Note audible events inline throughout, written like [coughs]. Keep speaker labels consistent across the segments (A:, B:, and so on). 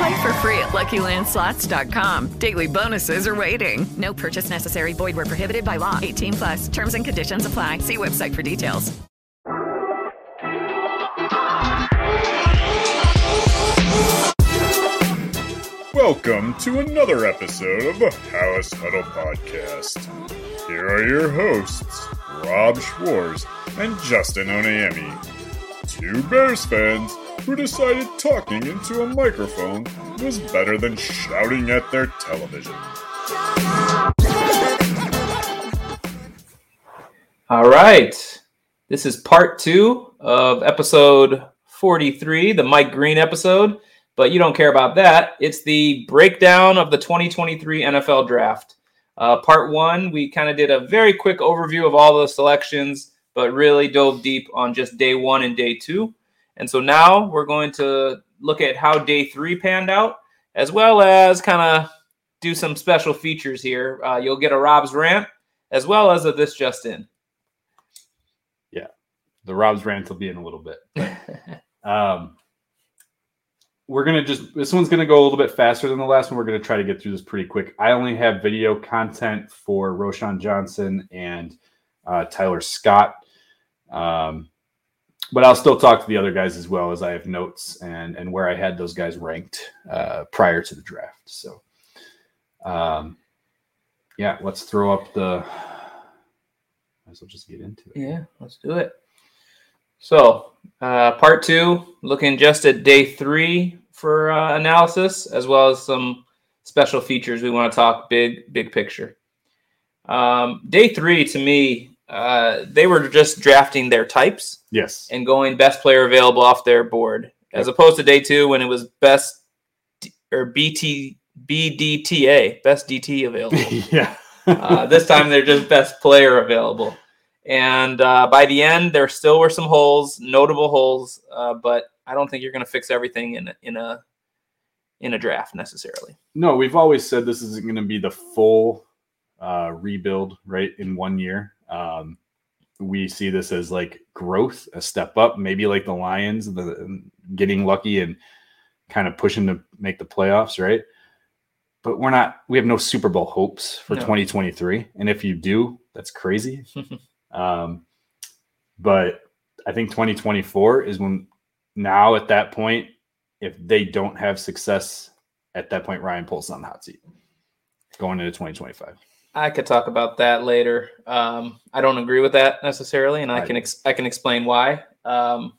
A: Play for free at LuckyLandSlots.com. Daily bonuses are waiting. No purchase necessary. Void where prohibited by law. 18 plus. Terms and conditions apply. See website for details.
B: Welcome to another episode of the House Huddle Podcast. Here are your hosts, Rob Schwartz and Justin Onayemi, two Bears fans who decided talking into a microphone was better than shouting at their television.
C: All right. This is part two of episode 43, the Mike Green episode. But you don't care about that. It's the breakdown of the 2023 NFL draft. Uh, part one, we kind of did a very quick overview of all the selections, but really dove deep on just day one and day two. And so now we're going to look at how day three panned out, as well as kind of do some special features here. Uh, you'll get a Rob's rant, as well as a This Just In.
D: Yeah, the Rob's rant will be in a little bit. [laughs] um, we're gonna just this one's gonna go a little bit faster than the last one. We're gonna try to get through this pretty quick. I only have video content for Roschon Johnson and uh, Tyler Scott, um, but I'll still talk to the other guys as well as I have notes and and where I had those guys ranked uh, prior to the draft. So, um, yeah, let's throw up the. Might as well just get into it.
C: Yeah, let's do it. So, uh, part two, looking just at day three for uh, analysis, as well as some special features. We want to talk big, big picture. Um, day three, to me, uh, they were just drafting their types.
D: Yes.
C: And going best player available off their board, as opposed to day two when it was best D- or BT BDTA, best DT available. [laughs]
D: yeah.
C: uh, this time they're just best player available. And uh, by the end, there still were some holes, notable holes, uh, but I don't think you're going to fix everything in a, in a in a draft necessarily.
D: No, we've always said this isn't going to be the full uh, rebuild, right? In one year, um, we see this as like growth, a step up, maybe like the Lions, the getting lucky and kind of pushing to make the playoffs, right? But we're not. We have no Super Bowl hopes for
C: No.
D: 2023, and if you do, that's crazy. [laughs] um, but I think 2024 is when now at that point, if they don't have success at that point, Ryan Poles on the hot seat going into 2025.
C: I could talk about that later. Um, I don't agree with that necessarily, and I can ex- I can explain why. Um,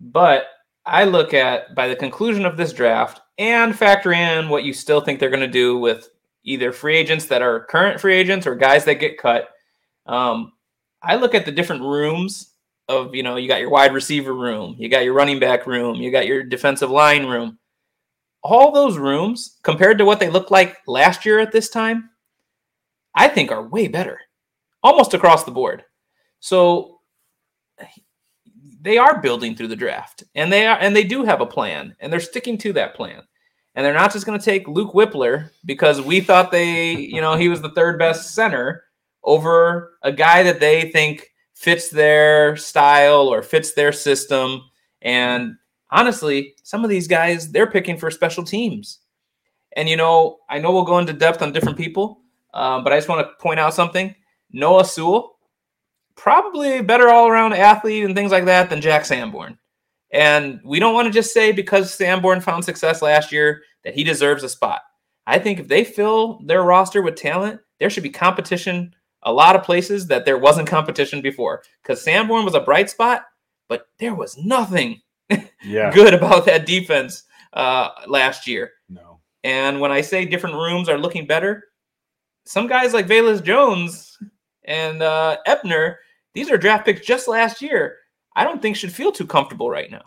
C: but I look at by the conclusion of this draft and factor in what you still think they're going to do with either free agents that are current free agents or guys that get cut. Um, I look at the different rooms of you know you got your wide receiver room, you got your running back room, you got your defensive line room. All those rooms compared to what they looked like last year at this time, I think are way better, almost across the board. So they are building through the draft, and they are, and they do have a plan, and they're sticking to that plan. And they're not just going to take Luke Wypler because we thought they, you know, he was the third best center over a guy that they think fits their style or fits their system. And honestly, some of these guys they're picking for special teams. And you know, I know we'll go into depth on different people, um, but I just want to point out something. Noah Sewell, probably a better all around athlete and things like that than Jack Sanborn. And we don't want to just say because Sanborn found success last year that he deserves a spot. I think if they fill their roster with talent, there should be competition a lot of places that there wasn't competition before. Because Sanborn was a bright spot, but there was nothing [laughs]
D: Yeah.
C: good about that defense uh, last year.
D: No.
C: And when I say different rooms are looking better, some guys like Velus Jones and uh, Ebner, these are draft picks just last year. I don't think should feel too comfortable right now.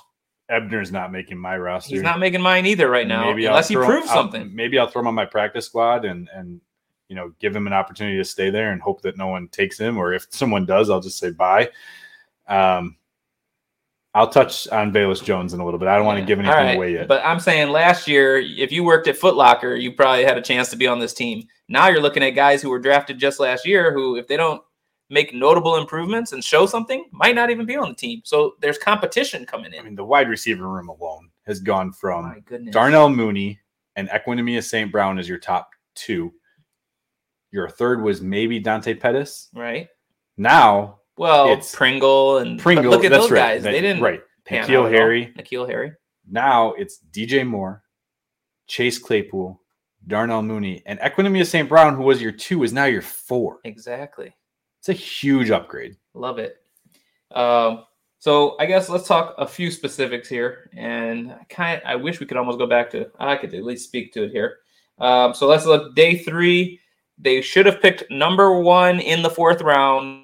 D: Ebner's not making my roster.
C: He's not making mine either right now,
D: Maybe I'll
C: unless he proves
D: I'll-
C: something.
D: Maybe I'll throw him on my practice squad and and you know give him an opportunity to stay there and hope that no one takes him. Or if someone does, I'll just say bye. Um, I'll touch on Velus Jones in a little bit. I don't want to give anything
C: right,
D: away yet.
C: But I'm saying last year, if you worked at Foot Locker, you probably had a chance to be on this team. Now you're looking at guys who were drafted just last year who, if they don't make notable improvements and show something, might not even be on the team. So there's competition coming in.
D: I mean, the wide receiver room alone has gone from. Darnell Mooney and Equanimeous St. Brown as your top two. Your third was maybe Dante Pettis.
C: Right.
D: Now,
C: Well,
D: It's-
C: Pringle and
D: Pringle.
C: Look at those
D: right.
C: guys.
D: That-
C: they didn't
D: right.
C: N'Keal.
D: Harry.
C: N'Keal Harry.
D: Now it's DJ Moore, Chase Claypool, Darnell Mooney, and Equanimeous St. Brown, who was your two, is now your four.
C: Exactly.
D: It's a huge upgrade.
C: Love it. Um, so I guess let's talk a few specifics here, and I kind I wish we could almost go back to I could at least speak to it here. Um, so let's look day three. They should have picked number one in the fourth round.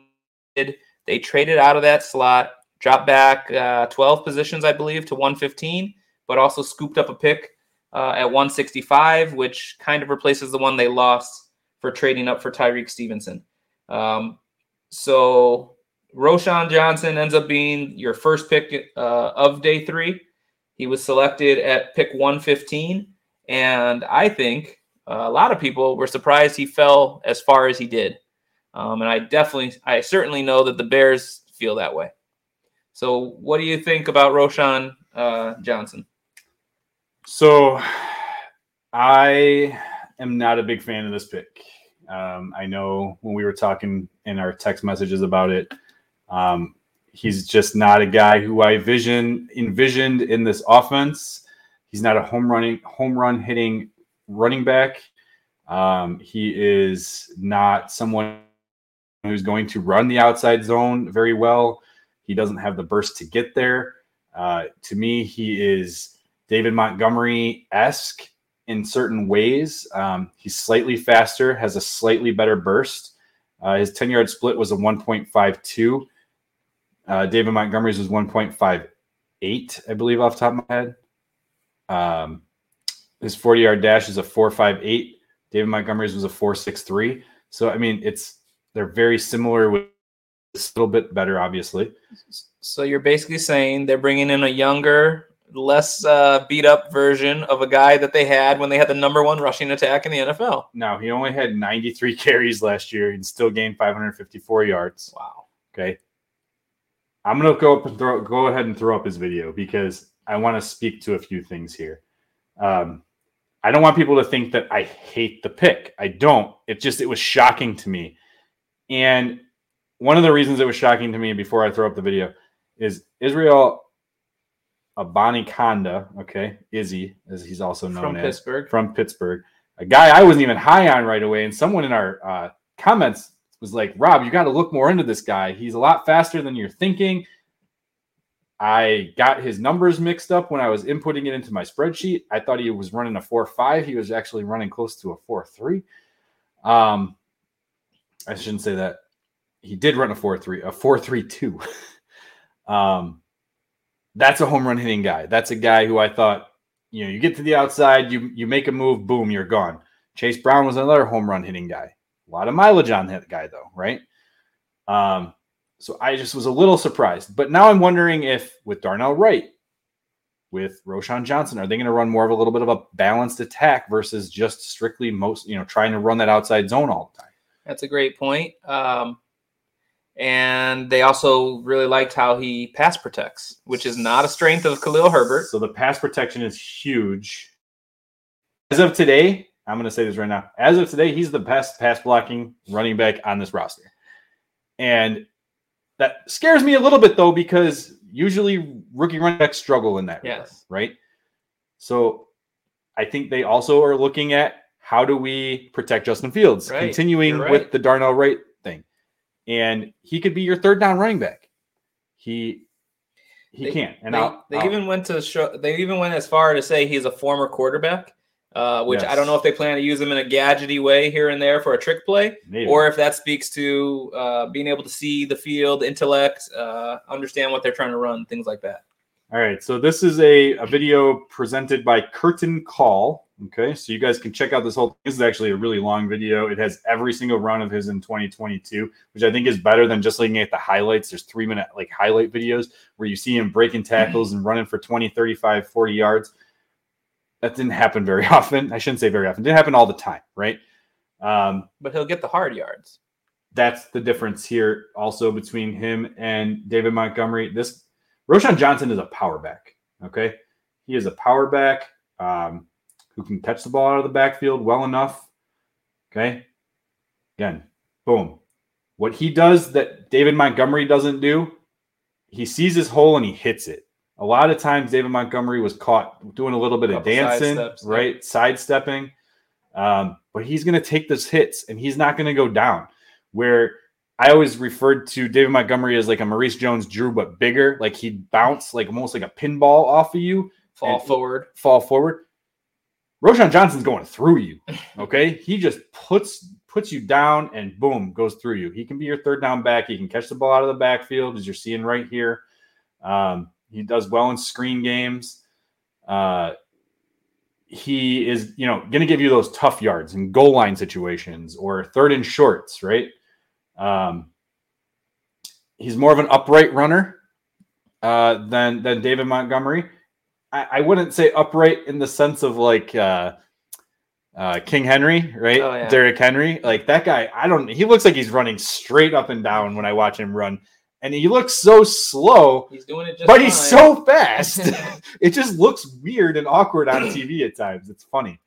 C: They traded out of that slot, dropped back uh, 12 positions, I believe, to 115, but also scooped up a pick uh, at 165, which kind of replaces the one they lost for trading up for Tyrique Stevenson. Um, so Roschon Johnson ends up being your first pick uh, of day three. He was selected at pick 115. And I think uh, a lot of people were surprised he fell as far as he did. Um, and I definitely, I certainly know that the Bears feel that way. So, what do you think about Roschon uh, Johnson?
D: So I am not a big fan of this pick. Um, I know when we were talking in our text messages about it, um, he's just not a guy who I vision envisioned in this offense. He's not a home running home run hitting running back. Um, he is not someone who's going to run the outside zone very well. He doesn't have the burst to get there. Uh, to me, he is David Montgomery esque in certain ways. Um, he's slightly faster, has a slightly better burst. Uh, his 10 yard split was a 1.52. Uh, David Montgomery's was 1.58, I believe, off top of my head. Um, his 40 yard dash is a 4.58. David Montgomery's was a 4.63. So, I mean, it's they're very similar with a little bit better, obviously.
C: So, you're basically saying they're bringing in a younger, less uh, beat up version of a guy that they had when they had the number one rushing attack in the NFL.
D: Now, he only had 93 [laughs] carries last year and still gained 554 yards.
C: Wow.
D: Okay. I'm gonna go up and throw go ahead and throw up his video because I want to speak to a few things here. Um, I don't want people to think that I hate the pick. I don't. It just it was shocking to me. And one of the reasons it was shocking to me before I throw up the video is Israel Abanikanda, okay, Izzy, as he's also known
C: From
D: as
C: Pittsburgh.
D: from Pittsburgh, a guy I wasn't even high on right away. And someone in our uh, comments was like, Rob, you got to look more into this guy. He's a lot faster than you're thinking. I got his numbers mixed up when I was inputting it into my spreadsheet. I thought he was running a 4 5. He was actually running close to a 4 3. Um, I shouldn't say that. He did run a 4 3, a 4 3 2. [laughs] um, that's a home run hitting guy. That's a guy who I thought, you know, you get to the outside, you you make a move, boom, you're gone. Chase Brown was another home run hitting guy. A lot of mileage on that guy, though, right? Um, so I just was a little surprised. But now I'm wondering if with Darnell Wright, with Roschon Johnson, are they going to run more of a little bit of a balanced attack versus just strictly most, you know, trying to run that outside zone all the time?
C: That's a great point. Um, and they also really liked how he pass protects, which is not a strength of Khalil Herbert.
D: So the pass protection is huge. As of today, I'm going to say this right now. As of today, he's the best pass blocking running back on this roster. And that scares me a little bit though, because usually rookie running backs struggle in that regard,
C: Yes.
D: right? So I think they also are looking at how do we protect Justin Fields,
C: Right.
D: continuing
C: You're
D: with the Darnell Wright thing. and he could be your third down running back. He he
C: They-
D: can't. And
C: they,
D: I'll,
C: they
D: I'll-
C: even went to show. They even went as far to say he's a former quarterback, uh, which I don't know if they plan to use him in a gadgety way here and there for a trick play,
D: Maybe.
C: or if that speaks to uh, being able to see the field, intellect, uh, understand what they're trying to run, things like that.
D: All right, so this is a, a video presented by Curtain Call. Okay, so you guys can check out this whole. This is actually a really long video. It has every single run of his in 2022, which I think is better than just looking at the highlights. There's three minute like highlight videos where you see him breaking tackles and running for 20, 35, 40 yards. That didn't happen very [laughs] often. I shouldn't say very often. It didn't happen all the time, right? Um,
C: But he'll get the hard yards.
D: that's the difference here also between him and David Montgomery. This Roschon Johnson is a power back. Okay. He is a power back um, who can catch the ball out of the backfield well enough. Okay. Again, boom. What he does that David Montgomery doesn't do, he sees his hole and he hits it. A lot of times, David Montgomery was caught doing a little bit of dancing,
C: yeah.
D: right? Sidestepping. Um, but he's going to take those hits and he's not going to go down. Where I always referred to David Montgomery as like a Maurice Jones Drew, but bigger. Like he'd bounce like almost like a pinball off of you,
C: Fall forward.
D: fall forward. Roschon Johnson's going through you. [laughs] Okay. he just puts puts you down and boom, goes through you. He can be your third down back. He can catch the ball out of the backfield, as you're seeing right here. Um, he does well in screen games. Uh, he is, you know, going to give you those tough yards in goal line situations or third and shorts, right? Um, he's more of an upright runner uh, than than David Montgomery. I, I wouldn't say upright in the sense of like uh, uh, King Henry, right?
C: Oh, yeah.
D: Derrick Henry, like that guy. I don't. He looks like he's running straight up and down when I watch him run, and he looks so slow.
C: He's doing it just
D: But he's so [laughs] fast. it just looks weird and awkward on TV at times. It's funny.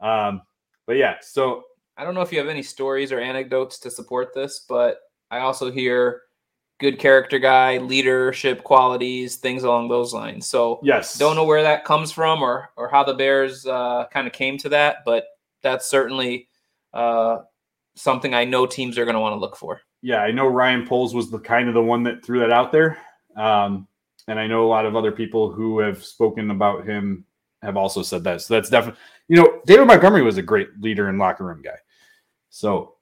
D: Um, but yeah, so
C: I don't know if you have any stories or anecdotes to support this, but I also hear good character guy, leadership qualities, things along those lines. So
D: yes,
C: don't know where that comes from or or how the Bears uh, kind of came to that, but that's certainly uh, something I know teams are going to want to look for.
D: yeah, I know Ryan Poles was the kind of the one that threw that out there. Um, and I know a lot of other people who have spoken about him have also said that. So that's definitely, you know, David Montgomery was a great leader and locker room guy. So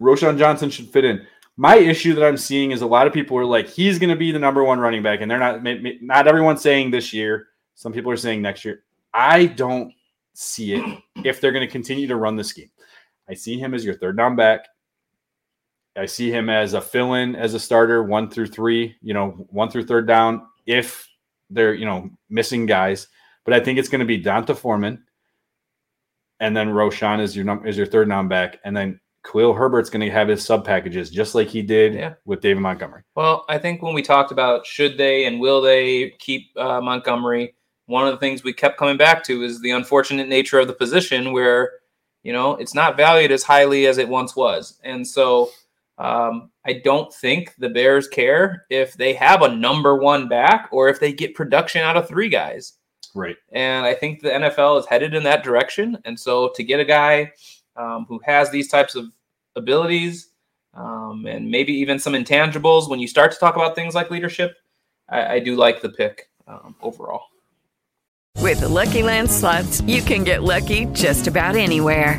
D: Roschon Johnson should fit in. My issue that I'm seeing is a lot of people are like, he's going to be the number one running back, and they're not. Not everyone's saying this year. Some people are saying next year. I don't see it if they're going to continue to run the scheme. I see him as your third down back. I see him as a fill-in as a starter, one through three, you know, one through third down, if they're, you know, missing guys. But I think it's going to be D'Onta Foreman, and then Roschon is your num- is your third non back, and then Khalil Herbert's going to have his sub packages just like he did
C: Yeah.
D: with David Montgomery.
C: Well, I think when we talked about should they and will they keep uh, Montgomery, one of the things we kept coming back to is the unfortunate nature of the position where, you know, it's not valued as highly as it once was. And so um, I don't think the Bears care if they have a number one back or if they get production out of three guys.
D: Right.
C: And I think the NFL is headed in that direction. And so to get a guy um, who has these types of abilities um, and maybe even some intangibles, when you start to talk about things like leadership, I, I do like the pick um, overall.
A: With the Lucky Land slots, you can get lucky just about anywhere.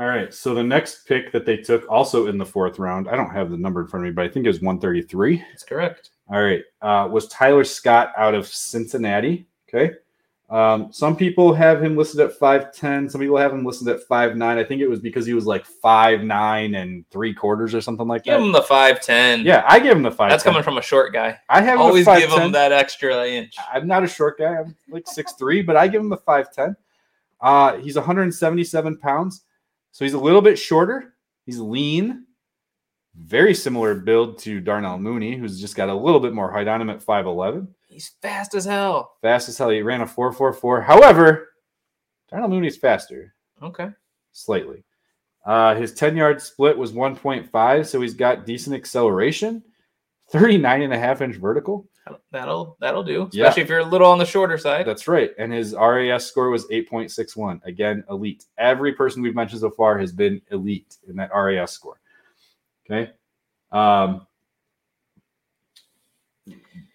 D: All right. So the next pick that they took, also in the fourth round, I don't have the number in front of me, but I think it was 133.
C: That's correct.
D: All right. Uh, was Tyler Scott out of Cincinnati. Okay. Um, some people have him listed at 5'10. Some people have him listed at 5'9. I think it was because he was like 5'9 and three quarters or something like
C: Give
D: that.
C: Give him the 5'10.
D: yeah, I give him the 5'10.
C: That's coming from a short guy.
D: I have
C: Always give him that extra inch.
D: I'm not a short guy. I'm like 6'3, but I give him the 5'10. Uh, he's 177 pounds. So he's a little bit shorter. He's lean, very similar build to Darnell Mooney, who's just got a little bit more height on him at 5'11.
C: He's fast as hell.
D: Fast as hell. He ran a 4'4'4. However, Darnell Mooney's faster,
C: Okay.
D: slightly. Uh, his 10 yard split was 1.5, so he's got decent acceleration, 39 and a half inch vertical.
C: That'll that'll do.
D: Yeah.
C: Especially if you're a little on the shorter side.
D: That's right. And his RAS score was 8.61. Again, elite. Every person we've mentioned so far has been elite in that RAS score. Okay. Um,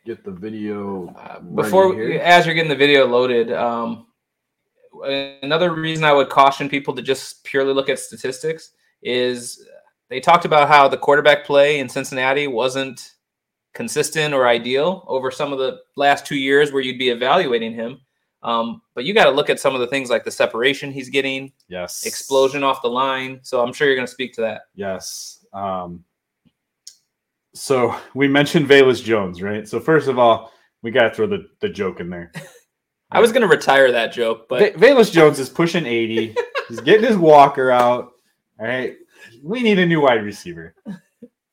D: get the video. ready
C: before as you're getting the video loaded um, another reason i would caution people to just purely look at statistics is they talked about how the quarterback play in cincinnati wasn't consistent or ideal over some of the last two years where you'd be evaluating him um, but you got to look at some of the things like the separation he's getting
D: Yes.
C: explosion off the line so i'm sure you're going to speak to that
D: Yes. Um, so we mentioned Velus Jones, right? So first of all, we got to throw the, the joke in there. [laughs]
C: i was going to retire that joke but
D: Va- Velus Jones is pushing 80. [laughs] He's getting his walker out. All right. We need a new wide receiver.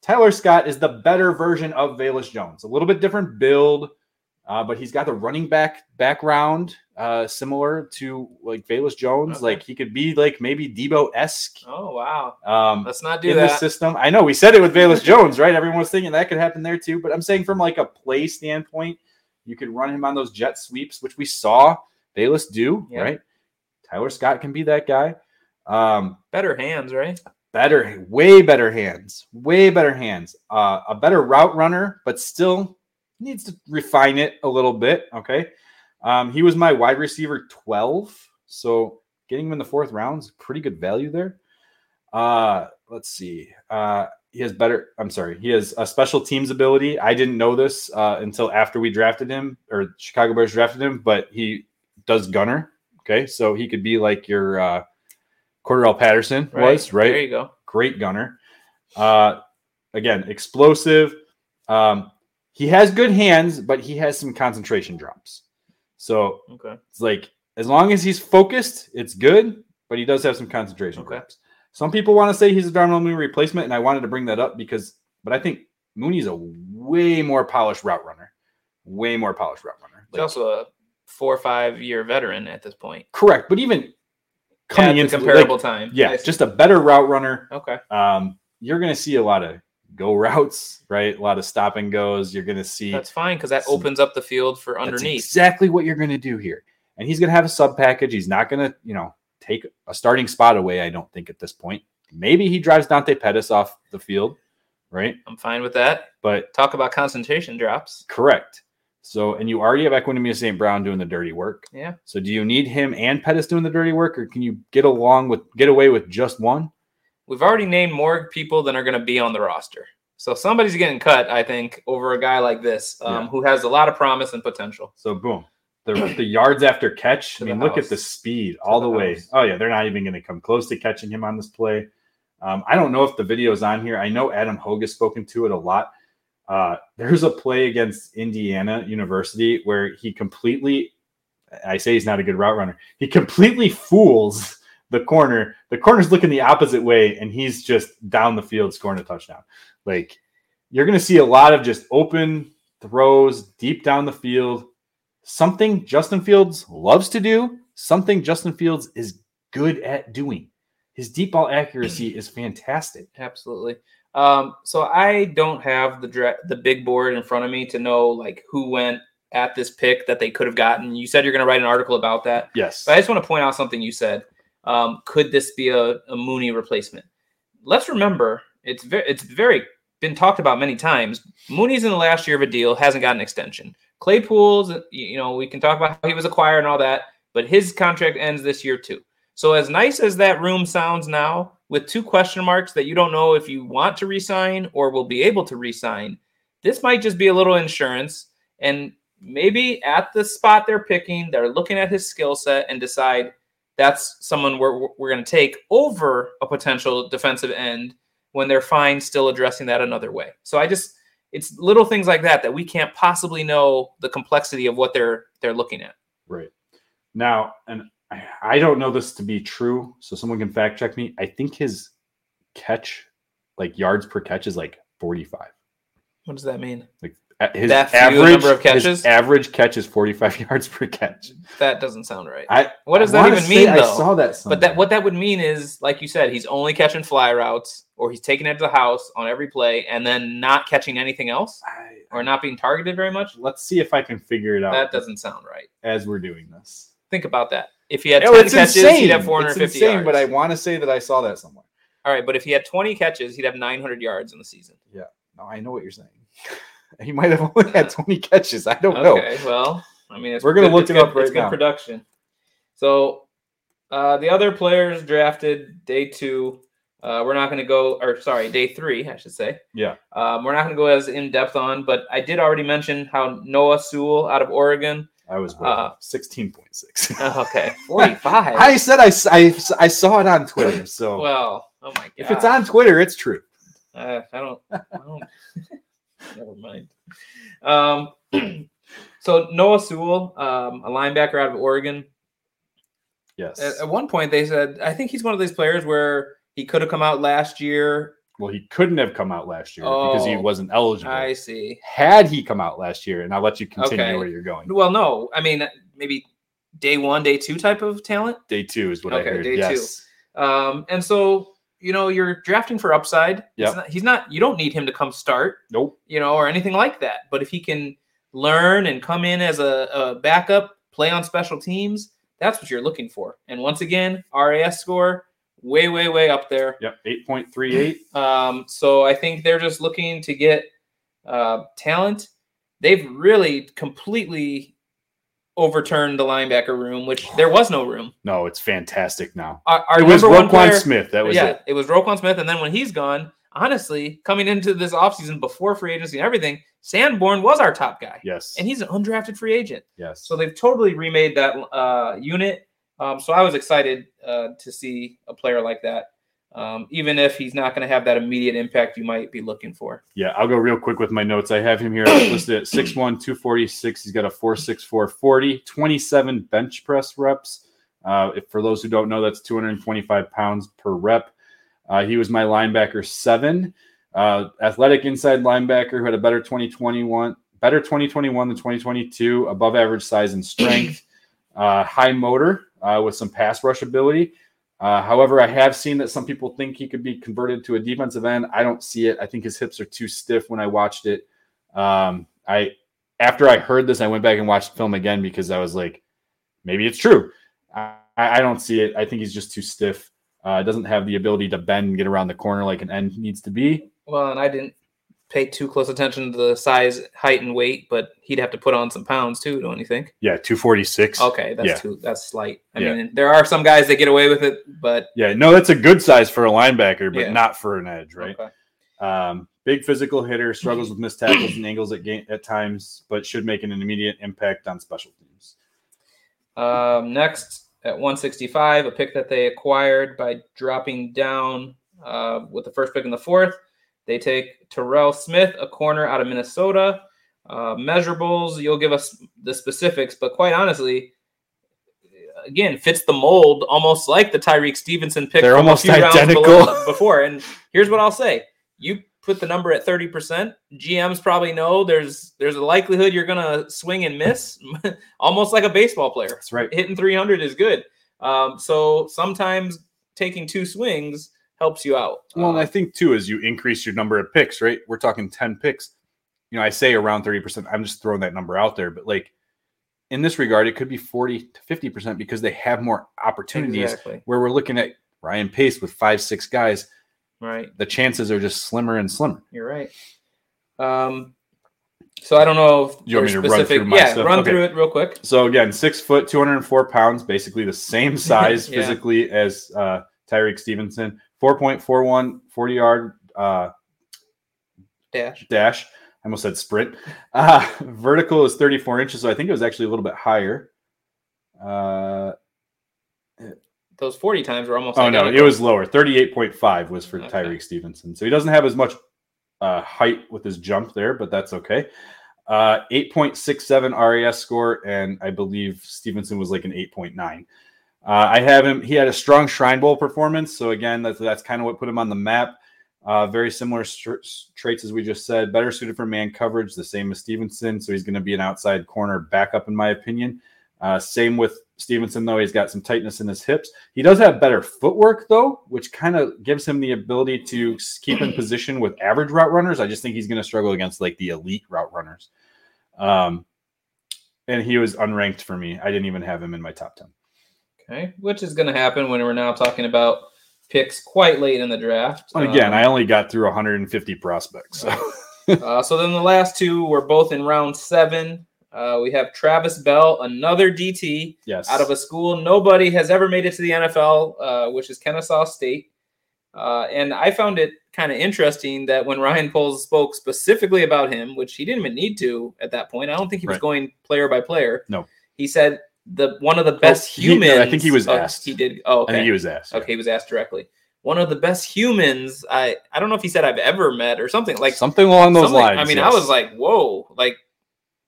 D: Tyler Scott is the better version of Velus Jones. A little bit different build, uh, but he's got the running back background uh, similar to like Velus Jones.
C: Okay.
D: Like he could be like maybe Deebo esque.
C: oh wow
D: Um,
C: let's not do
D: in
C: that
D: the system. I know we said it with Velus [laughs] Jones, right? Everyone was thinking that could happen there too. But I'm saying from like a play standpoint, you could run him on those jet sweeps, which we saw Velus do,
C: Yeah.
D: right? Tyler Scott can be that guy. Um,
C: better hands right
D: better, way better hands, way better hands. Uh, a better route runner, but still needs to refine it a little bit. Okay. Um, he was my wide receiver 12. So getting him in the fourth round is pretty good value there. Uh, let's see. Uh, he has better, I'm sorry, he has a special teams ability. I didn't know this uh, until after we drafted him or Chicago Bears drafted him, but he does gunner. Okay. So he could be like your uh, Cordarrelle Patterson was, right?
C: there you go
D: great gunner. Uh, again, explosive. Um, he has good hands, but he has some concentration drops. So
C: okay
D: it's like as long as he's focused, it's good, but he does have some concentration
C: Okay.
D: drops. Some people want to say he's a Darnell Mooney replacement, and I wanted to bring that up because, but I think Mooney's a way more polished route runner, way more polished route runner.
C: He's also a four or five year veteran at this point.
D: Correct, but even coming into
C: comparable
D: like,
C: time.
D: yeah, just a better route runner.
C: Okay.
D: Um, you're going to see a lot of go routes, right? A lot of stop and goes. You're going to see
C: That's fine because that
D: some-
C: opens up the field for
D: That's
C: underneath.
D: exactly what you're going to do here. And he's going to have a sub package. He's not going to, you know, take a starting spot away. I don't think at this point. Maybe he drives Dante Pettis off the field, right?
C: I'm fine with that.
D: But
C: Talk about concentration drops.
D: correct. So, and you already have Equanimeous St. Brown doing the dirty work.
C: Yeah.
D: So, do you need him and Pettis doing the dirty work, or can you get along with get away with just one?
C: We've already named more people than are going to be on the roster. So somebody's getting cut, I think, over a guy like this um,
D: Yeah.
C: who has a lot of promise and potential.
D: So, boom. The, the yards after catch. I mean, look at the speed all
C: the
D: the, way. Oh yeah, they're not even going to come close to catching him on this play. Um, I don't know if the video is on here. I know Adam Hoge has spoken to it a lot. Uh, there's a play against Indiana University where he completely, I say he's not a good route runner. He completely fools the corner. The corner's looking the opposite way, and he's just down the field scoring a touchdown. Like you're going to see a lot of just open throws deep down the field. Something Justin Fields loves to do, something Justin Fields is good at doing. His deep ball accuracy is fantastic.
C: Absolutely. Um, so I don't have the dra- the big board in front of me to know like who went at this pick that they could have gotten. You said you're going to write an article about that.
D: Yes.
C: But I just want to point out something you said. Um, could this be a, a Mooney replacement? Let's remember, it's very, it's very been talked about many times. Mooney's in the last year of a deal, hasn't got an extension. Claypool's, you know, we can talk about how he was acquired and all that, but his contract ends this year too. So as nice as that room sounds now, with two question marks that you don't know if you want to resign or will be able to resign, this might just be a little insurance. And maybe at the spot they're picking, they're looking at his skill set and decide that's someone we're, we're going to take over a potential defensive end when they're fine still addressing that another way. So I just it's little things like that that we can't possibly know the complexity of what they're they're looking at.
D: Right. Now, and I- I don't know this to be true, so someone can fact check me. I think his catch like yards per catch is like 45.
C: What does that mean?
D: Like his
C: That
D: average
C: number of
D: his
C: catches?
D: average catch is 45 [laughs] yards per catch.
C: That doesn't sound right.
D: I
C: what does
D: I
C: that even mean
D: I saw that
C: But that what that would mean is, like you said, he's only catching fly routes, or he's taking it to the house on every play, and then not catching anything else, or not being targeted very much.
D: Let's see if I can figure it out.
C: That doesn't sound right.
D: as we're doing this.
C: Think about that. If he had
D: Oh,
C: 10
D: it's
C: catches,
D: insane.
C: he'd have
D: It's
C: 450
D: insane,
C: yards.
D: but I want to say that I saw that somewhere.
C: All right, but if he had 20 catches, he'd have 900 yards in the season.
D: Yeah. No, I know what you're saying. [laughs] he might have only had 20 catches. I don't know.
C: Okay, well, I mean, it's
D: We're gonna
C: good-
D: look
C: it's
D: it
C: good-
D: up right
C: It's good
D: now.
C: production. So, uh, the other players drafted day two. Uh, we're not going to go, or sorry, day three, I should say.
D: Yeah.
C: Um, we're not going to go as in depth on, but I did already mention how Noah Sewell out of Oregon.
D: I was
C: Uh,
D: 16.6. [laughs]
C: okay, [laughs] 45.
D: I said I, I, I saw it on Twitter. So [laughs]
C: well, oh my god.
D: if it's on Twitter, it's true.
C: Uh, I don't. I don't never mind. Um, [clears throat] so Noah Sewell, um, a linebacker out of Oregon.
D: Yes.
C: At, at one point, they said I think he's one of these players where he could have come out last year.
D: Well, he couldn't have come out last year because he
C: Oh,
D: wasn't eligible.
C: I see.
D: Had he come out last year, and I'll let you continue
C: Okay.
D: where you're going.
C: Well, no, I mean maybe day one, day two type of talent.
D: Day two is what I heard.
C: day
D: yes.
C: two. Um, and so you know you're drafting for upside.
D: Yep.
C: he's not. You don't need him to come start.
D: Nope.
C: you know, or anything like that. But if he can learn and come in as a, a backup, play on special teams, that's what you're looking for. And once again, RAS score way, way, way up there.
D: Yep. 8.38.
C: Um, so I think they're just looking to get uh, talent. They've really completely overturned the linebacker room, which there was no room.
D: No, it's fantastic now.
C: Our, our
D: it was Roquan
C: player-
D: Smith. That was
C: yeah,
D: it.
C: it was Roquan Smith, and then when he's gone, honestly, coming into this offseason before free agency and everything, Sanborn was our top guy.
D: Yes.
C: And he's an undrafted free agent.
D: Yes.
C: So they've totally remade that uh, unit. Um, so I was excited uh, to see a player like that, um, even if he's not going to have that immediate impact you might be looking for.
D: Yeah, I'll go real quick with my notes. I have him here [coughs] listed at 6'1, 246. He's got a 4'6'4, 40, 27 bench press reps. Uh, if, for those who don't know, that's 225 pounds per rep. Uh, he was my linebacker seven, uh, athletic inside linebacker who had a better 2021, better 2021 than 2022, above average size and strength, [coughs] uh, high motor uh, with some pass rush ability. Uh, however, I have seen that some people think he could be converted to a defensive end. I don't see it. I think his hips are too stiff when I watched it. Um, I after I heard this, I went back and watched the film again because I was like, maybe it's true. I, I don't see it. I think he's just too stiff. Uh, doesn't have the ability to bend and get around the corner like an end needs to be.
C: Well, and I didn't pay too close attention to the size, height, and weight, but he'd have to put on some pounds too, don't you think?
D: Yeah, 246.
C: Okay, that's
D: yeah.
C: too that's slight. I
D: Yeah.
C: mean, there are some guys that get away with it, but
D: Yeah, no, that's a good size for a linebacker, but
C: Yeah.
D: not for an edge, right?
C: Okay.
D: Um, big physical hitter, struggles with missed tackles and angles at game at times, but should make an immediate impact on special teams.
C: Um, next at 165, a pick that they acquired by dropping down uh, with the first pick in the fourth. They take Terrell Smith, a corner out of Minnesota. Uh, measurables, you'll give us the specifics, but quite honestly, again, fits the mold almost like the Tyrique Stevenson pick.
D: They're almost identical. [laughs]
C: before. And here's what I'll say: you put the number at 30%. GMs probably know there's there's a likelihood you're gonna swing and miss, [laughs] almost like a baseball player.
D: That's right.
C: Hitting 300 is good. Um, so sometimes taking two swings helps you out.
D: Well, and I think too, as you increase your number of picks, right? We're talking 10 picks. You know, I say around 30%. I'm just throwing that number out there, but like in this regard, it could be 40 to 50% because they have more opportunities
C: Exactly.
D: where we're looking at Ryan Pace with five, six guys.
C: Right.
D: The chances are just slimmer and slimmer.
C: You're right. Um, so I don't know if
D: You want me to run
C: specific.
D: through my
C: yeah,
D: stuff?
C: run
D: Okay.
C: through it real quick.
D: So again, six foot, 204 pounds, basically the same [laughs] size
C: Yeah.
D: physically as uh, Tyrique Stevenson. 4.41 40 yard uh,
C: Dash.
D: dash. I almost said sprint. Uh, [laughs] vertical is 34 inches, so I think it was actually a little bit higher. Uh,
C: Those 40 times were almost.
D: oh no, it was lower. 38.5 was for
C: Okay.
D: Tyrique Stevenson. So he doesn't have as much uh, height with his jump there, but that's okay. Uh, 8.67 RAS score, and I believe Stevenson was like an 8.9. Uh, I have him. He had a strong Shrine Bowl performance, so again, that's that's kind of what put him on the map. Uh, very similar str- traits as we just said. Better suited for man coverage, the same as Stevenson. So he's going to be an outside corner backup, in my opinion. Uh, same with Stevenson, though. He's got some tightness in his hips. He does have better footwork, though, which kind of gives him the ability to keep in position with average route runners. I just think he's going to struggle against like the elite route runners. Um, and he was unranked for me. I didn't even have him in my top 10.
C: Okay, which is going to happen when we're now talking about picks quite late in the draft.
D: And again,
C: Um,
D: I only got through 150 prospects. So. [laughs]
C: uh, so then the last two were both in round seven. Uh, we have Travis Bell, another DT
D: Yes.
C: out of a school nobody has ever made it to the NFL, uh, which is Kennesaw State. Uh, and I found it kind of interesting that when Ryan Poles spoke specifically about him, which he didn't even need to at that point, I don't think he was
D: Right.
C: going player by player.
D: No.
C: He said the one of the best
D: he- no,
C: humans.
D: I think he was
C: oh,
D: asked.
C: He did. Oh,
D: I think he was asked.
C: Okay, he was asked directly. One of the best humans. I I don't know if he said I've ever met or something like
D: Something along those
C: something-
D: lines.
C: I mean, I was like, whoa, like.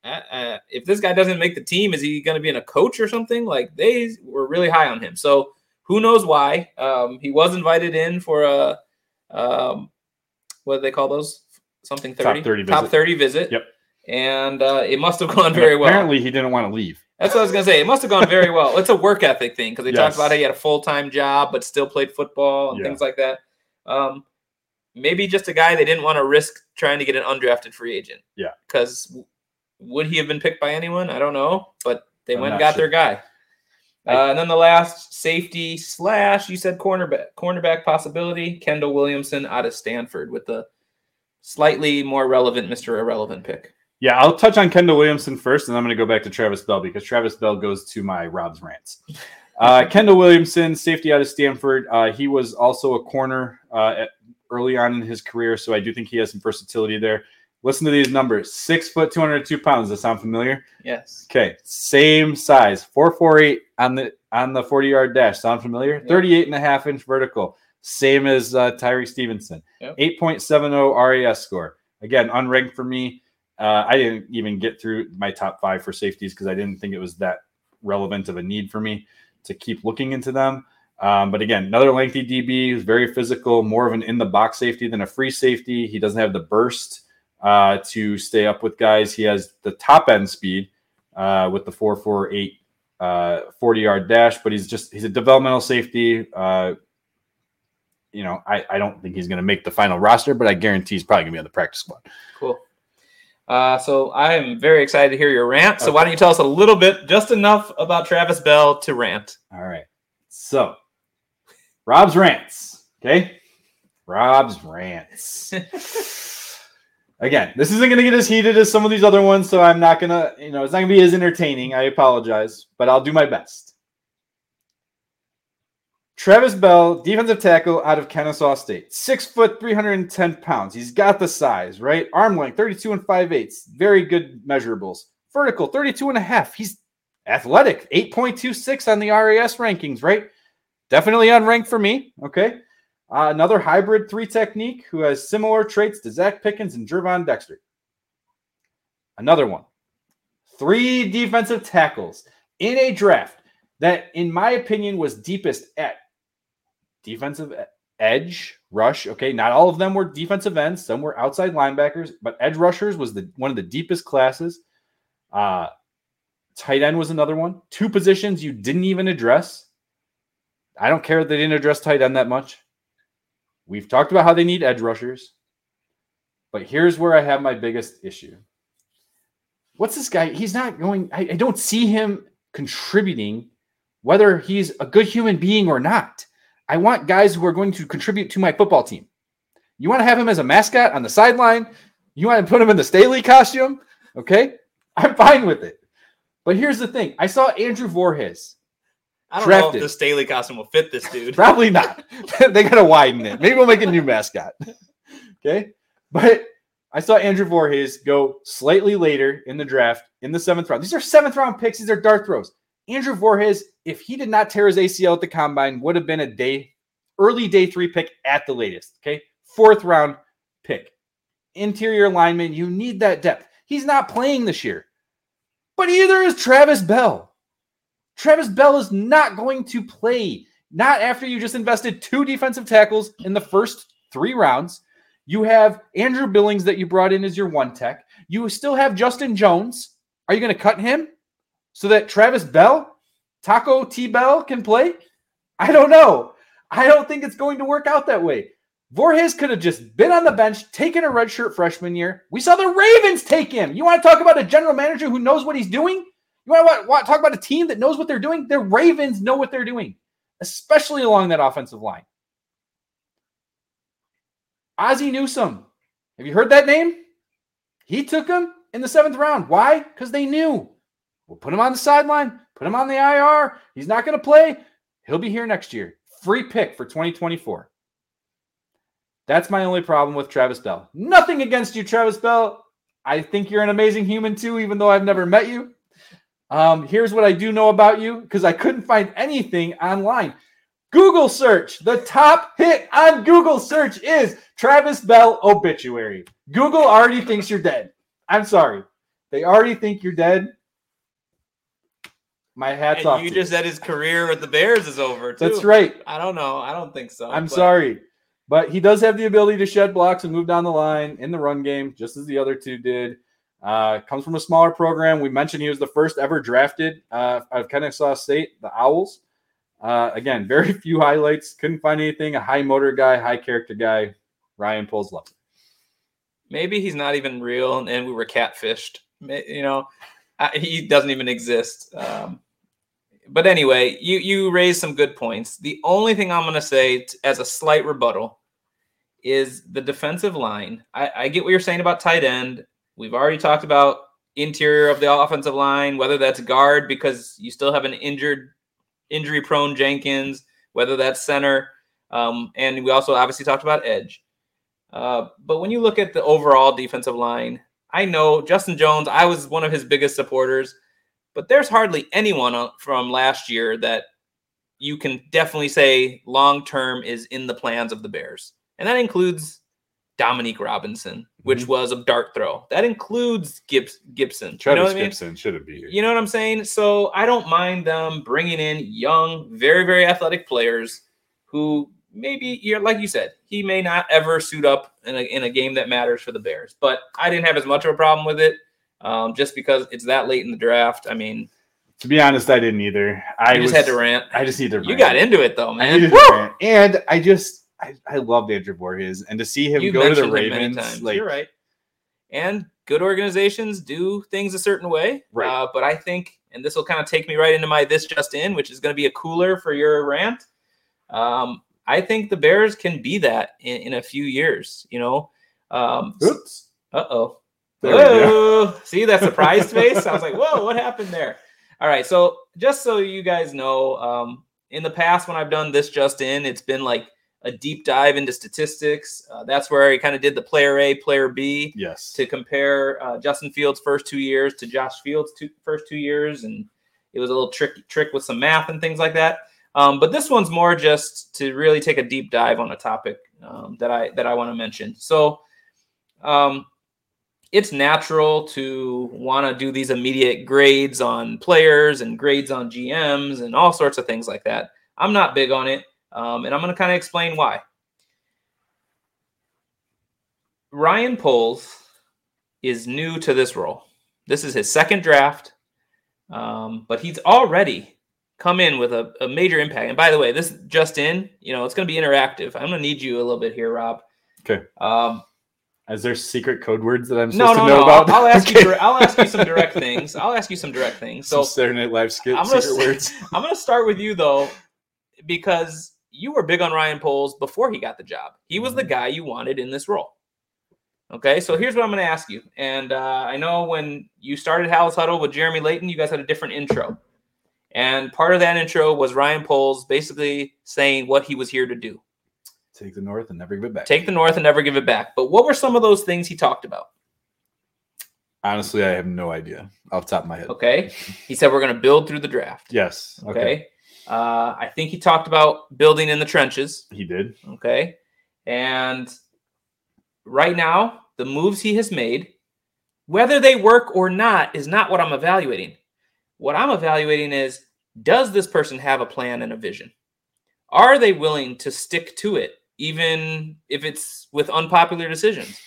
C: Uh, uh, if this guy doesn't make the team, is he going to be in a coach or something? Like they were really high on him. So who knows why? Um, he was invited in for a um, what do they call those? Something
D: Top
C: thirty
D: 30
C: top
D: visit.
C: thirty visit.
D: Yep.
C: And uh, it must have gone
D: And
C: very well.
D: Apparently, he didn't want to leave.
C: That's what I was gonna say. It must have gone very well. It's a work ethic thing because they talked about how he had a full time job but still played football and
D: Yeah.
C: things like that. Um, maybe just a guy they didn't want to risk trying to get an undrafted free agent.
D: Yeah.
C: Because would he have been picked by anyone? I don't know, but they
D: I'm
C: went and got their guy. Uh, and then the last safety slash you said cornerback cornerback possibility Kendall Williamson out of Stanford with the slightly more relevant Mr. Irrelevant pick.
D: Yeah, I'll touch on Kendall Williamson first, and I'm going to go back to Travis Bell because Travis Bell goes to my Rob's rants. Uh, [laughs] Kendall Williamson, safety out of Stanford. Uh, he was also a corner uh, at, early on in his career, so I do think he has some versatility there. Listen to these numbers: six foot, 202 pounds. Does that sound familiar?
C: Yes.
D: Okay, same size, 448 on the on the 40 yard dash. Sound familiar? 38 and a half inch vertical, same as uh, Tyree Stevenson.
C: Yep.
D: 8.70 RAS score. Again, unranked for me. Uh, I didn't even get through my top five for safeties because I didn't think it was that relevant of a need for me to keep looking into them. Um, but again, another lengthy DB very physical, more of an in the box safety than a free safety. He doesn't have the burst uh, to stay up with guys. He has the top end speed uh, with the 448 uh, 40 yard dash, but he's just he's a developmental safety. Uh, you know, I, I don't think he's going to make the final roster, but I guarantee he's probably going to be on the practice squad.
C: Cool. Uh, so I am very excited to hear your rant. So why don't you tell us a little bit, just enough about Travis Bell to rant?
D: All right. So, Rob's rants. Okay. Rob's rants. [laughs] Again, this isn't going to get as heated as some of these other ones, so I'm not going to, you know, it's not going to be as entertaining. I apologize, but I'll do my best. Travis Bell, defensive tackle out of Kennesaw State, six foot, 310 pounds. He's got the size, right? Arm length, 32 and 5 eighths. Very good measurables. Vertical, 32 and a half. He's athletic, 8.26 on the RAS rankings, right? Definitely unranked for me. Okay. Uh, another hybrid three technique who has similar traits to Zacch Pickens and Gervon Dexter. Another one. Three defensive tackles in a draft that, in my opinion, was deepest at defensive edge rush. Okay, not all of them were defensive ends. Some were outside linebackers, but edge rushers was the one of the deepest classes. Uh, tight end was another one. Two positions you didn't even address. I don't care they didn't address tight end that much. We've talked about how they need edge rushers, but here's where I have my biggest issue. What's this guy? He's not going. I, I don't see him contributing, whether he's a good human being or not. I want guys who are going to contribute to my football team. You want to have him as a mascot on the sideline? You want to put him in the Staley costume? Okay, I'm fine with it. But here's the thing: I saw Andrew Voorhees.
C: I don't know
D: Drafted.
C: if the Staley costume will fit this dude.
D: Probably not. [laughs] they got to widen it. Maybe we'll make a new mascot. Okay. But I saw Andrew Voorhees go slightly later in the draft in the seventh round. These are seventh round picks. These are dart throws. Andrew Voorhees, if he did not tear his ACL at the combine, would have been a day, early day three pick at the latest. Okay. Fourth round pick. Interior lineman, you need that depth. He's not playing this year, but either is Travis Bell. Travis Bell is not going to play. Not after you just invested two defensive tackles in the first three rounds. You have Andrew Billings that you brought in as your one tech. You still have Justin Jones. Are you going to cut him so that Travis Bell, Taco T Bell can play? I don't know. I don't think it's going to work out that way. Voorhees could have just been on the bench, taken a redshirt freshman year. We saw the Ravens take him. You want to talk about a general manager who knows what he's doing? You want to, talk about a team that knows what they're doing? The Ravens know what they're doing, especially along that offensive line. Ozzie Newsome. Have you heard that name? He took him in the seventh round. Why? Because they knew. We'll put him on the sideline, put him on the IR. He's not going to play. He'll be here next year. Free pick for 2024. That's my only problem with Travis Bell. Nothing against you, Travis Bell. I think you're an amazing human too, even though I've never met you. Um, here's what I do know about you because I couldn't find anything online. Google search. The top hit on Google search is Travis Bell obituary. Google already thinks you're dead. I'm sorry. They already think you're dead. My hat's
C: and
D: off.
C: You just said his career with the Bears is over. Too.
D: That's right.
C: I don't know. I don't think so.
D: I'm
C: but-
D: sorry. But he does have the ability to shed blocks and move down the line in the run game, just as the other two did. Uh, comes from a smaller program. We mentioned he was the first ever drafted uh, out of Kennesaw State, the Owls. Uh, again, very [laughs] few highlights. Couldn't find anything. A high motor guy, high character guy. Ryan Poles love.
C: Maybe he's not even real, and we were catfished. You know, I, he doesn't even exist. Um, but anyway, you you raised some good points. The only thing I'm going to say t- as a slight rebuttal is the defensive line. I, I get what you're saying about tight end. We've already talked about interior of the offensive line, whether that's guard because you still have an injured, injury prone Jenkins, whether that's center, um, and we also obviously talked about edge. Uh, but when you look at the overall defensive line, I know Justin Jones. I was one of his biggest supporters, but there's hardly anyone uh, from last year that you can definitely say long term is in the plans of the Bears, and that includes Dominique Robinson, which mm-hmm. was a dart throw. That includes Gibbs, Gibson. you
D: Travis
C: know what I mean?
D: Gibson shouldn't be here.
C: You know what I'm saying? So I don't mind them bringing in young, very, very athletic players who maybe you're like you said, he may not ever suit up in a, in a game that matters for the Bears. But I didn't have as much of a problem with it um, just because it's that late in the draft. I mean,
D: To be honest, I didn't either. I
C: just
D: was-
C: had to rant.
D: I just need to.
C: You got into it though,
D: I
C: man.
D: rant. And I just I, I loved Andrew Voorhees and to see him
C: You
D: go to the
C: mentioned him many
D: Ravens, like
C: You're right. And good organizations do things a certain way.
D: Right.
C: Uh, but I think, and this will kind of take me right into my this just in, which is going to be a cooler for your rant. Um, I think the Bears can be that in, in a few years. You know. Um,
D: Oops.
C: Uh oh.
D: There we go.
C: Whoa. See that surprise [laughs] face? I was like, whoa, what happened there? All right. So just so you guys know, um, in the past when I've done this just in, it's been like a deep dive into statistics. Uh, that's where I kind of did the player A, player B
D: yes,
C: to compare uh, Justin Fields' first two years to Josh Fields' two, first two years, and it was a little trick trick with some math and things like that. Um, but this one's more just to really take a deep dive on a topic um, that I that I want to mention. So, um, it's natural to want to do these immediate grades on players and grades on GMs and all sorts of things like that. I'm not big on it, um, and I'm going to kind of explain why. Ryan Poles is new to this role. This is his second draft, um, but he's already come in with a, a major impact. And by the way, this just in, you know, it's going to be interactive. I'm going to need you a little bit here, Rob.
D: Okay.
C: Um,
D: Is there secret code words that I'm
C: no,
D: supposed
C: no,
D: to know
C: no.
D: about?
C: I'll, I'll ask
D: Okay.
C: you. I'll ask you some direct [laughs] things. I'll ask you some direct things.
D: Some
C: So
D: Saturday Night Live skit,
C: I'm gonna,
D: secret words. [laughs]
C: I'm gonna start with you though, because you were big on Ryan Poles before he got the job. He was
D: Mm-hmm.
C: the guy you wanted in this role. Okay, so here's what I'm gonna ask you. And uh, I know when you started Hal's Huddle with Jeremy Layton, you guys had a different intro. And part of that intro was Ryan Poles basically saying what he was here to do.
D: Take the North and never give it back.
C: Take the North and never give it back. But what were some of those things he talked about?
D: Honestly, I have no idea off the top of my head.
C: Okay. [laughs] He said we're going to build through the draft.
D: Yes.
C: Okay.
D: Okay.
C: Uh, I think he talked about building in the trenches.
D: He did.
C: Okay. And right now, the moves he has made, whether they work or not, is not what I'm evaluating. What I'm evaluating is does this person have a plan and a vision? Are they willing to stick to it even if it's with unpopular decisions.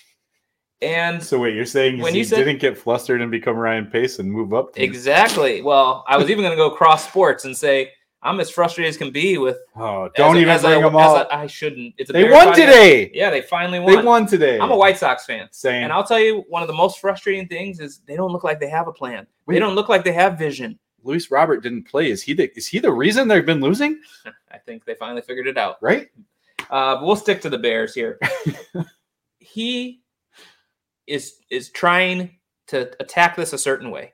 C: And
D: So wait, you're saying
C: When
D: he
C: you said-
D: didn't get flustered and become Ryan Pace and move up?
C: exactly. Well, I was even going to go cross sports and say I'm as frustrated as can be with.
D: Oh, don't even
C: as
D: bring
C: I,
D: them all.
C: I, I shouldn't. It's a
D: They won
C: podcast.
D: today.
C: Yeah, they finally won.
D: They won today.
C: I'm a White Sox fan.
D: Same.
C: And I'll tell you, one of the most frustrating things is they don't look like they have a plan.
D: Wait.
C: They don't look like they have vision.
D: Luis Robert didn't play. Is he the is he the reason they've been losing? [laughs]
C: I think they finally figured it out.
D: Right?
C: Uh, but we'll stick to the Bears here. [laughs] he is is trying to attack this a certain way.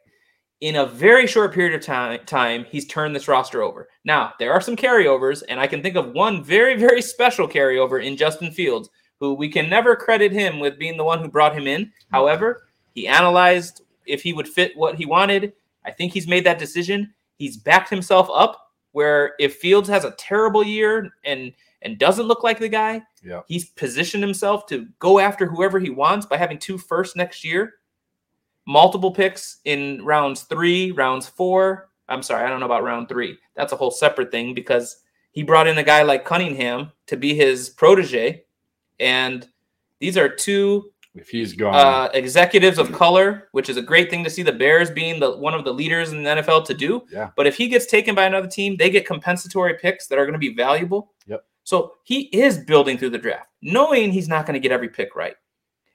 C: In a very short period of time, time, he's turned this roster over. Now there are some carryovers, and I can think of one very very special carryover in Justin Fields, who we can never credit him with being the one who brought him in. However, he analyzed if he would fit what he wanted. I think he's made that decision. He's backed himself up. Where if Fields has a terrible year and and doesn't look like the guy,
D: Yeah.
C: he's positioned himself to go after whoever he wants by having two first next year, multiple picks in rounds three, rounds four. I'm sorry, I don't know about round three. That's a whole separate thing because he brought in a guy like Cunningham to be his protege, and these are two
D: If he's gone,
C: uh, executives of color, which is a great thing to see the Bears being the one of the leaders in the NFL to do.
D: Yeah.
C: But if he gets taken by another team, they get compensatory picks that are going to be valuable.
D: Yep.
C: So he is building through the draft, knowing he's not going to get every pick right.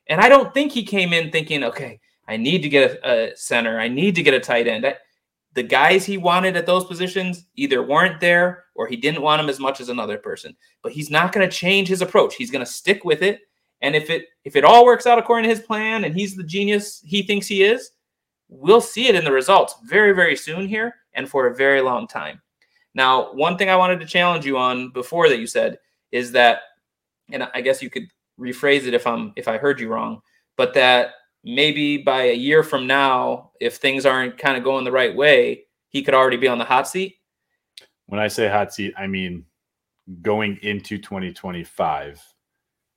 C: And I don't think he came in thinking, okay, I need to get a, a center, I need to get a tight end. I- the guys he wanted at those positions either weren't there or he didn't want them as much as another person. But he's not going to change his approach. He's going to stick with it. And if it if it all works out according to his plan and he's the genius he thinks he is, we'll see it in the results very very soon here and for a very long time. Now, one thing I wanted to challenge you on before that you said is that and I guess you could rephrase it if I'm if I heard you wrong, but that maybe by a year from now if things aren't kind of going the right way, he could already be on the hot seat.
D: when I say hot seat, I mean going into 2025.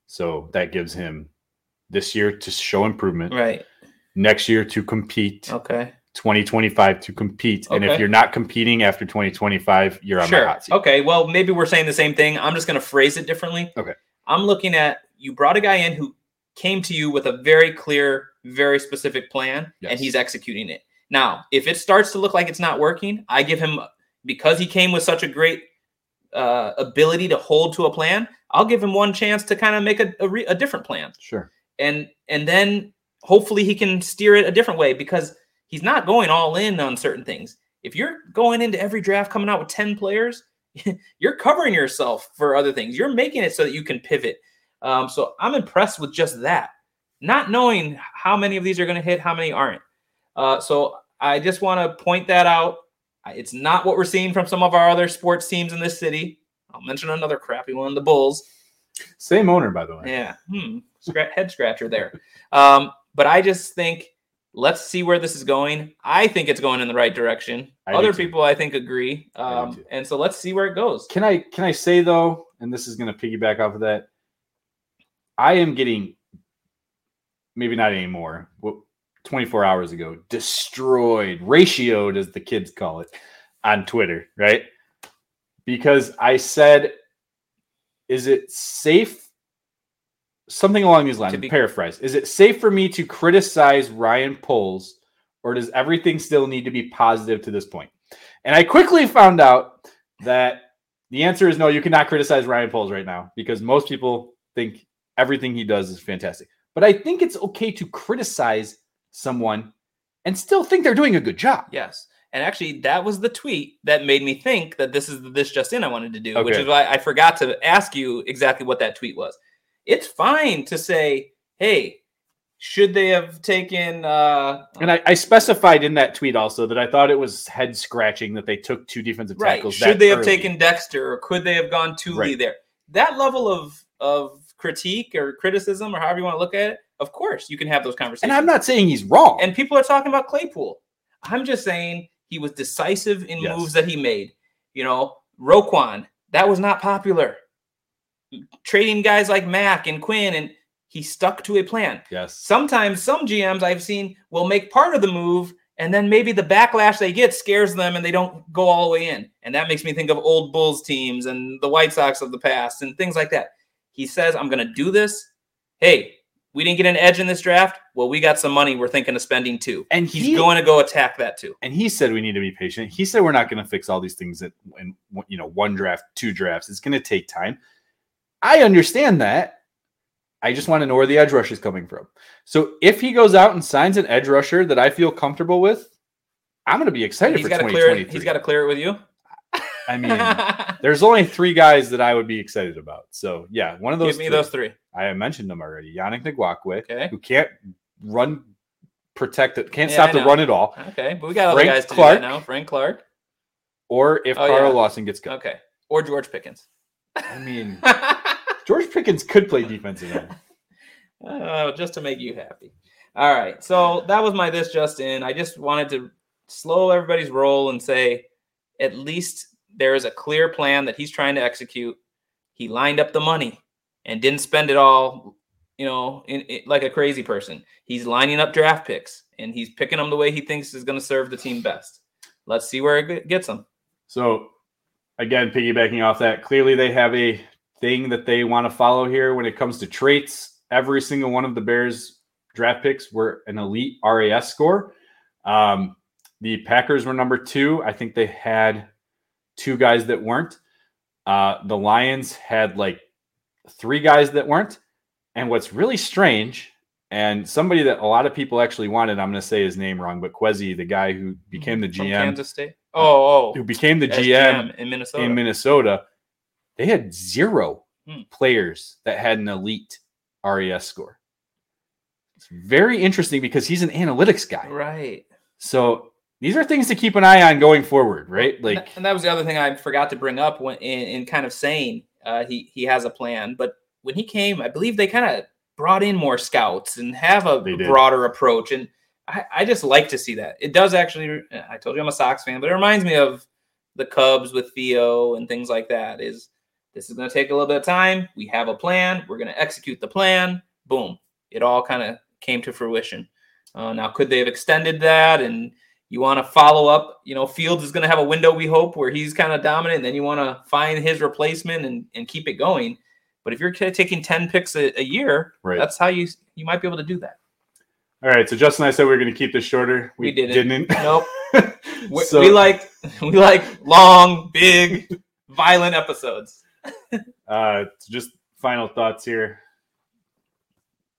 D: So that gives him this year to show improvement,
C: Right.
D: next year to compete,
C: Okay.
D: 2025 to compete. And if you're not competing after 2025, you're on
C: sure.
D: my hot seat.
C: Okay. Well, maybe we're saying the same thing. I'm just going to phrase it differently.
D: Okay.
C: I'm looking at you brought a guy in who came to you with a very clear, very specific plan,
D: Yes.
C: and he's executing it. Now, if it starts to look like it's not working, I give him because he came with such a great uh, ability to hold to a plan. I'll give him one chance to kind of make a, a, re- a different plan
D: Sure.
C: and and then hopefully he can steer it a different way because he's not going all in on certain things. If you're going into every draft coming out with 10 players, [laughs] you're covering yourself for other things. You're making it so that you can pivot. Um, so I'm impressed with just that, not knowing how many of these are going to hit, how many aren't. Uh, so I just want to point that out. It's not what we're seeing from some of our other sports teams in this city. I'll mention another crappy one, the Bulls.
D: Same owner, by the way.
C: Yeah, hmm. Head scratcher there. Um, but I just think let's see where this is going. I think it's going in the right direction.
D: I
C: Other people, I think, agree. Um,
D: too.
C: and so let's see where it goes.
D: Can I can I say though, and this is going to piggyback off of that, I am getting maybe not anymore. What 24 hours ago, destroyed, ratioed as the kids call it on Twitter, right? Because I said, is it safe? Something along these lines,
C: To be-
D: paraphrase. Is it safe for me to criticize Ryan Poles, or does everything still need to be positive to this point? And I quickly found out that the answer is no, you cannot criticize Ryan Poles right now because most people think everything he does is fantastic. But I think it's okay to criticize someone and still think they're doing a good job.
C: Yes. And actually, that was the tweet that made me think that this is the this just in I wanted to do, which is why I forgot to ask you exactly what that tweet was. It's fine to say, hey, should they have taken uh
D: And I, I specified in that tweet also that I thought it was head scratching that they took two defensive
C: right?
D: tackles.
C: Should they have
D: early.
C: taken Dexter or could they have gone Thule
D: Right.
C: there? That level of of critique or criticism or however you want to look at it, of course, you can have those conversations.
D: And I'm not saying he's wrong.
C: And people are talking about Claypool. I'm just saying he was decisive in
D: Yes.
C: moves that he made. You know, Roquan, that was not popular. Trading guys like Mack and Quinn, and he stuck to a plan.
D: yes.
C: Sometimes some GMs I've seen will make part of the move, and then maybe the backlash they get scares them and they don't go all the way in. And that makes me think of old Bulls teams and the White Sox of the past and things like that. He says, I'm going to do this. Hey, we didn't get an edge in this draft. Well, we got some money we're thinking of spending too.
D: And
C: he's
D: he-
C: going to go attack that too.
D: And he said we need to be patient. He said we're not going to fix all these things in, in you know one draft, two drafts. It's going to take time. I understand that. I just want to know where the edge rush is coming from. So if he goes out and signs an edge rusher that I feel comfortable with, I'm going to be excited
C: He's
D: for
C: got to clear.
D: 2023.
C: it- He's got to clear it with you.
D: I mean, there's only three guys that I would be excited about. So yeah, one of those.
C: Give me those three.
D: I mentioned them already. Yannick Ngakoue,
C: Okay.
D: who can't run, protect it, can't
C: Yeah,
D: stop the run at all.
C: Okay, but we got other
D: Frank
C: guys to
D: Clark.
C: do that now. Frank Clark.
D: Or if
C: Oh,
D: Carl
C: yeah.
D: Lawson gets cut.
C: Okay, or George Pickens.
D: I mean, [laughs] George Pickens could play defensive end. [laughs]
C: Oh, just to make you happy. All right. So that was my this just in. I just wanted to slow everybody's roll and say at least there is a clear plan that he's trying to execute. He lined up the money and didn't spend it all, you know, in, in- like a crazy person. He's lining up draft picks and he's picking them the way he thinks is going to serve the team best. Let's see where it gets them.
D: So, again, piggybacking off that, clearly they have a thing that they want to follow here when it comes to traits. Every single one of the Bears draft picks were an elite RAS score. Um, the Packers were number two. I think they had two guys that weren't. Uh, the Lions had like three guys that weren't. And what's really strange, and somebody that a lot of people actually wanted, I'm going to say his name wrong, but Kwesi, the guy who became the
C: From
D: GM,
C: Kansas State. Oh, oh.
D: who became the
C: As
D: GM,
C: in Minnesota.
D: in Minnesota, they had zero
C: Hmm.
D: players that had an elite RAS score. It's very interesting because he's an analytics guy.
C: Right.
D: So these are things to keep an eye on going forward, right?
C: And
D: Like
C: that- and that was the other thing I forgot to bring up when in, in kind of saying uh, he he has a plan. But when he came, I believe they kind of brought in more scouts and have a broader approach. And I, I just like to see that. It does actually. I told you I'm a Sox fan, but it reminds me of the Cubs with Theo and things like that. Is this is going to take a little bit of time? We have a plan. We're going to execute the plan. Boom! It all kind of came to fruition. Uh, now, could they have extended that and you want to follow up. You know, Fields is going to have a window, we hope, where he's kind of dominant. And then you want to find his replacement and, and keep it going. But if you're taking 10 picks a, a year,
D: Right.
C: that's how you you might be able to do that.
D: All right, so Justin and I said we were going to keep this shorter.
C: We, didn't.
D: didn't.
C: Nope. [laughs] we,
D: So-
C: we like [laughs] we like long, big, violent episodes. [laughs]
D: Uh, just final thoughts here.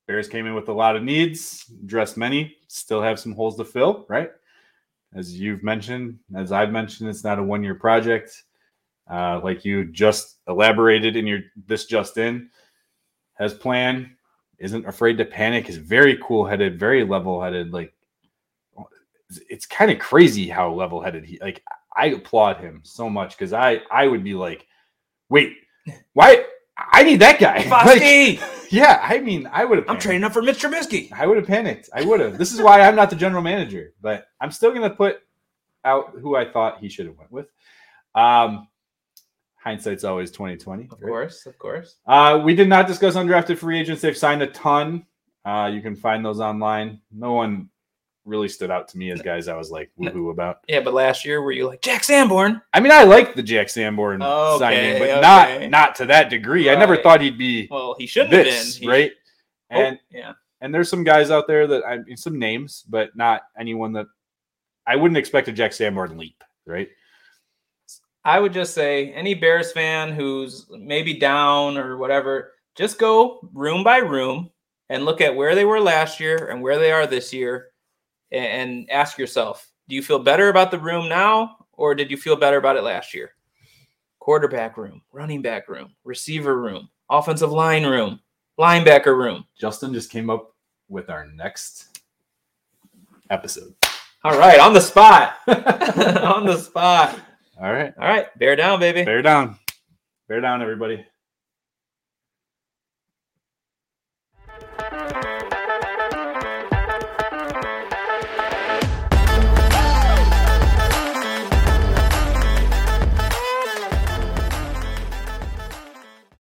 D: Bears came in with a lot of needs, addressed many, still have some holes to fill, right? As you've mentioned, as I've mentioned, it's not a one year project. Uh, like you just elaborated in your this just in has plan, isn't afraid to panic, is very cool headed, very level headed. Like it's, it's kind of crazy how level headed he like I applaud him so much because I I would be like, wait, why I need that guy. [laughs] Like, yeah, I mean, I would have.
C: I'm training up for Mitch Trubisky.
D: I would have panicked. I would have. This is why I'm not the general manager, but I'm still going to put out who I thought he should have went with. Um, hindsight's always 2020.
C: Of course, of course.
D: Uh, we did not discuss undrafted free agents. They've signed a ton. Uh, you can find those online. No one really stood out to me as guys I was like woohoo about.
C: Yeah, but last year were you like Jack Sanborn?
D: I mean, I like the Jack Sanborn
C: Okay,
D: signing, but
C: okay.
D: not not to that degree. I never thought he'd be
C: Well, he shouldn't have been. He-
D: right?
C: Oh,
D: And
C: yeah.
D: and there's some guys out there that I mean some names, but not anyone that I wouldn't expect a Jack Sanborn leap, right?
C: I would just say any Bears fan who's maybe down or whatever, just go room by room and look at where they were last year and where they are this year and ask yourself, do you feel better about the room now or did you feel better about it last year? Quarterback room, running back room, receiver room, offensive line room, linebacker room.
D: Justin just came up with our next episode.
C: All right, on the spot. [laughs] [laughs] on the spot.
D: All right.
C: All right, bear down, baby.
D: Bear down. Bear down, everybody.